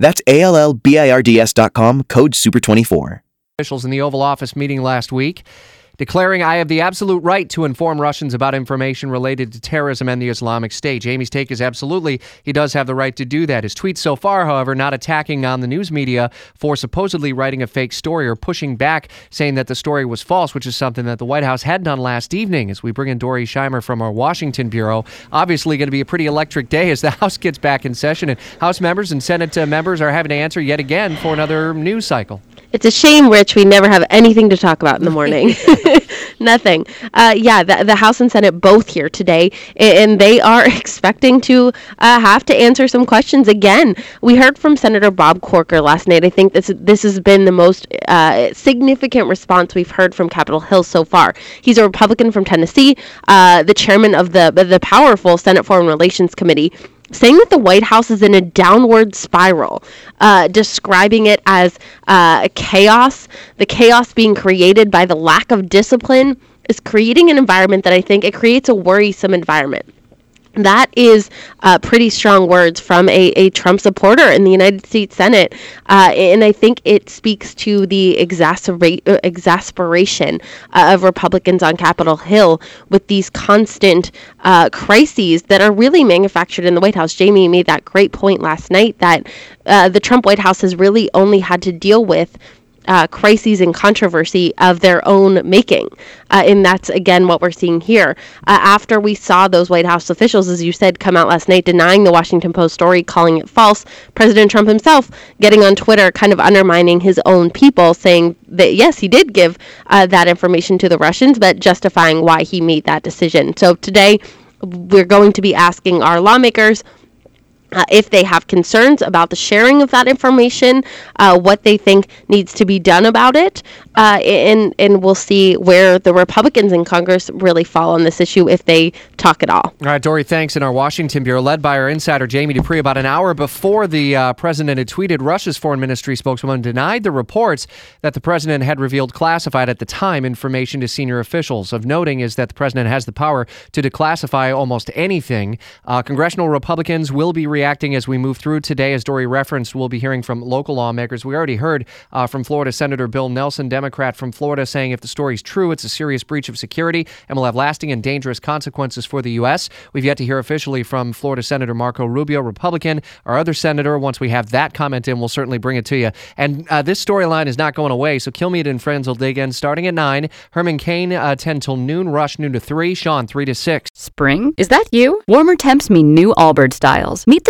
That's A-L-L-B-I-R-D-S.com, code SUPER24. Officials in the Oval Office meeting last week declaring I have the absolute right to inform Russians about information related to terrorism and the Islamic State. Jamie's take is absolutely he does have the right to do that. His tweets so far, however, not attacking on the news media for supposedly writing a fake story or pushing back saying that the story was false, which is something that the White House had done last evening as we bring in Dori Scheimer from our Washington bureau. Obviously going to be a pretty electric day as the House gets back in session and House members and Senate uh, members are having to answer yet again for another news cycle. It's a shame, Rich, we never have anything to talk about in the morning. Nothing. Uh, yeah, the, the House and Senate both here today, and they are expecting to uh, have to answer some questions again. We heard from Senator Bob Corker last night. I think this this has been the most uh, significant response we've heard from Capitol Hill so far. He's a Republican from Tennessee, uh, the chairman of the the powerful Senate Foreign Relations Committee saying that the White House is in a downward spiral, uh, describing it as uh, chaos, the chaos being created by the lack of discipline is creating an environment that I think it creates a worrisome environment. That is uh, pretty strong words from a, a Trump supporter in the United States Senate. Uh, and I think it speaks to the uh, exasperation of Republicans on Capitol Hill with these constant uh, crises that are really manufactured in the White House. Jamie made that great point last night that uh, the Trump White House has really only had to deal with uh, crises and controversy of their own making. Uh, and that's, again, what we're seeing here. Uh, after we saw those White House officials, as you said, come out last night denying the Washington Post story, calling it false, President Trump himself getting on Twitter, kind of undermining his own people, saying that, yes, he did give uh, that information to the Russians, but justifying why he made that decision. So today, we're going to be asking our lawmakers uh, if they have concerns about the sharing of that information, uh, what they think needs to be done about it, uh, and and we'll see where the Republicans in Congress really fall on this issue if they talk at all. All right, Dory, thanks. In our Washington bureau, led by our insider Jamie Dupree, about an hour before the uh, president had tweeted, Russia's foreign ministry spokeswoman denied the reports that the president had revealed classified at the time information to senior officials. Of noting is that the president has the power to declassify almost anything. Uh, congressional Republicans will be reacting as we move through today. As Dory referenced, we'll be hearing from local lawmakers. We already heard uh, from Florida Senator Bill Nelson, Democrat from Florida, saying if the story's true, it's a serious breach of security and will have lasting and dangerous consequences for the U.S. We've yet to hear officially from Florida Senator Marco Rubio, Republican, our other senator. Once we have that comment in, we'll certainly bring it to you. And uh, this storyline is not going away, so Kilmeade and Friends will dig in starting at 9. Herman Cain, uh, 10 till noon. Rush, noon to 3. Sean, 3 to 6. Spring? Is that you? Warmer temps mean new Allbirds styles. Meet the